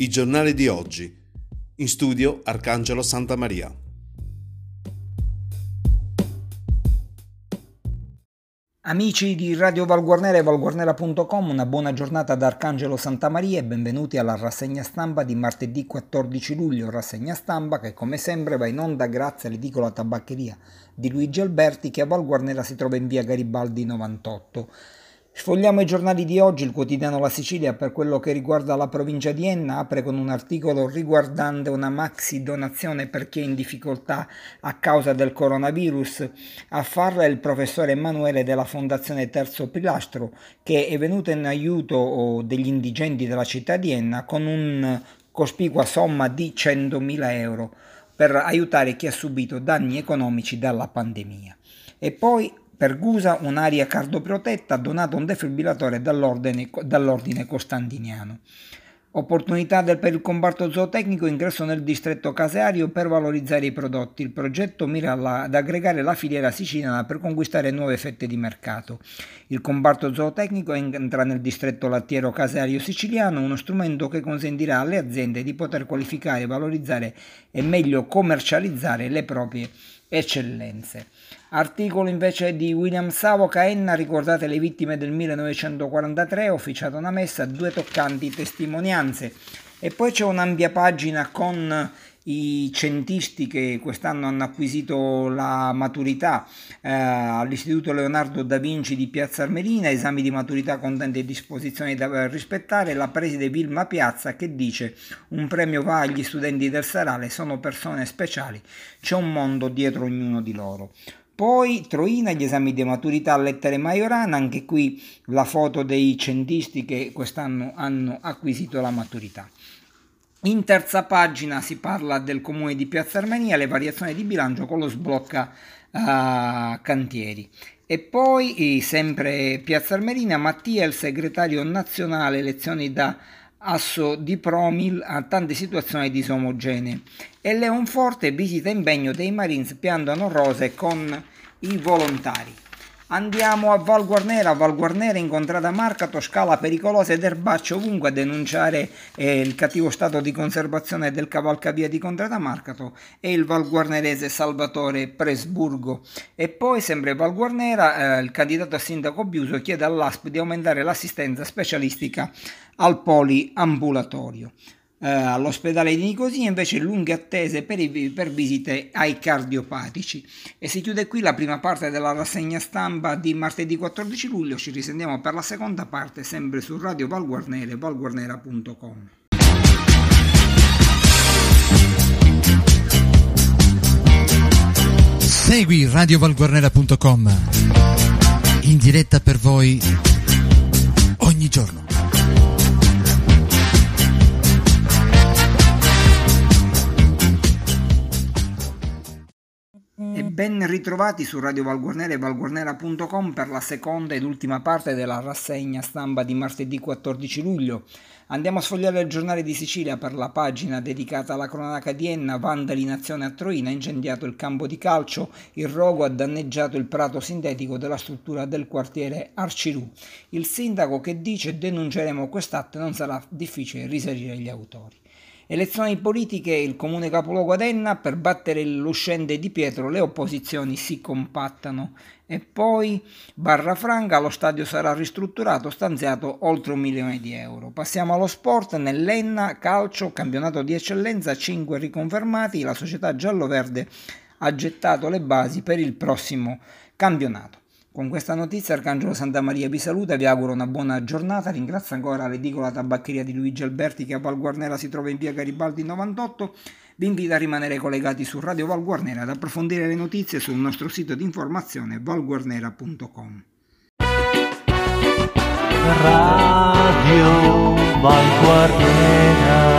I giornali di oggi. In studio Arcangelo Santa Maria. Amici di Radio Valguarnera e valguarnera.com, una buona giornata da Arcangelo Santa Maria e benvenuti alla rassegna stampa di martedì 14 luglio, rassegna stampa che come sempre va in onda grazie all'edicola tabaccheria di Luigi Alberti che a Valguarnera si trova in via Garibaldi 98. Sfogliamo i giornali di oggi, il quotidiano La Sicilia per quello che riguarda la provincia di Enna apre con un articolo riguardante una maxi donazione per chi è in difficoltà a causa del coronavirus. A farla è il professore Emanuele della Fondazione Terzo Pilastro che è venuto in aiuto degli indigenti della città di Enna con un cospicua somma di 100.000 euro per aiutare chi ha subito danni economici dalla pandemia. E poi per Gusa un'area cardioprotetta ha donato un defibrillatore dall'ordine, dall'ordine costantiniano. Opportunità del, per il comparto zootecnico ingresso nel distretto caseario per valorizzare i prodotti. Il progetto mira alla, ad aggregare la filiera siciliana per conquistare nuove fette di mercato. Il comparto zootecnico entra nel distretto lattiero caseario siciliano, uno strumento che consentirà alle aziende di poter qualificare, valorizzare e meglio commercializzare le proprie eccellenze. Articolo invece di William Savoca, Enna, ricordate le vittime del 1943, officiata una messa, due toccanti testimonianze. E poi c'è un'ampia pagina con i centisti che quest'anno hanno acquisito la maturità eh, all'Istituto Leonardo da Vinci di Piazza Armerina, esami di maturità con tante disposizioni da rispettare, la preside Vilma Piazza che dice un premio va agli studenti del Sarale, sono persone speciali, c'è un mondo dietro ognuno di loro. Poi Troina, gli esami di maturità a lettere Majorana, anche qui la foto dei centisti che quest'anno hanno acquisito la maturità. In terza pagina si parla del comune di Piazza Armenia, le variazioni di bilancio con lo sblocca uh, cantieri. E poi, sempre Piazza Armerina, Mattia, il segretario nazionale, elezioni da asso di Promil a tante situazioni disomogenee e Leonforte visita impegno dei Marines piantano rose con i volontari. Andiamo a Val Guarnera, Val Guarnera incontrata Marcato, scala pericolosa ed erbaccio ovunque a denunciare eh, il cattivo stato di conservazione del cavalcavia di Contrada Marcato e il valguarnerese Salvatore Presburgo. E poi, sempre Val Guarnera, eh, il candidato a sindaco Biuso chiede all'ASP di aumentare l'assistenza specialistica al poliambulatorio. Uh, all'ospedale di Nicosia invece lunghe attese per, i, per, visite ai cardiopatici. E si chiude qui la prima parte della rassegna stampa di martedì 14 luglio. Ci risentiamo per la seconda parte sempre su Radio Valguarnere, valguarnera.com. Segui radiovalguarnera.com in diretta per voi ogni giorno. Ben ritrovati su Radio Valguarnera e valguarnera.com per la seconda ed ultima parte della rassegna stampa di martedì 14 luglio. Andiamo a sfogliare il giornale di Sicilia per la pagina dedicata alla cronaca di Enna, vandali in azione a Troina, incendiato il campo di calcio, il rogo ha danneggiato il prato sintetico della struttura del quartiere Arcirù. Il sindaco che dice denunceremo quest'atto non sarà difficile risalire gli autori. Elezioni politiche, il comune capoluogo ad Enna, per battere l'uscente di Pietro le opposizioni si compattano. E poi Barra Franca, lo stadio sarà ristrutturato, stanziato oltre un milione di euro. Passiamo allo sport, nell'Enna, calcio, campionato di eccellenza, 5 riconfermati, la società giallo-verde ha gettato le basi per il prossimo campionato. Con questa notizia Arcangelo Santa Maria vi saluta, vi auguro una buona giornata, ringrazio ancora l'edicola tabaccheria di Luigi Alberti che a Val Guarnera si trova in via Garibaldi 98, vi invito a rimanere collegati su Radio Val Guarnera ad approfondire le notizie sul nostro sito di informazione valguarnera.com. Radio Val Guarnera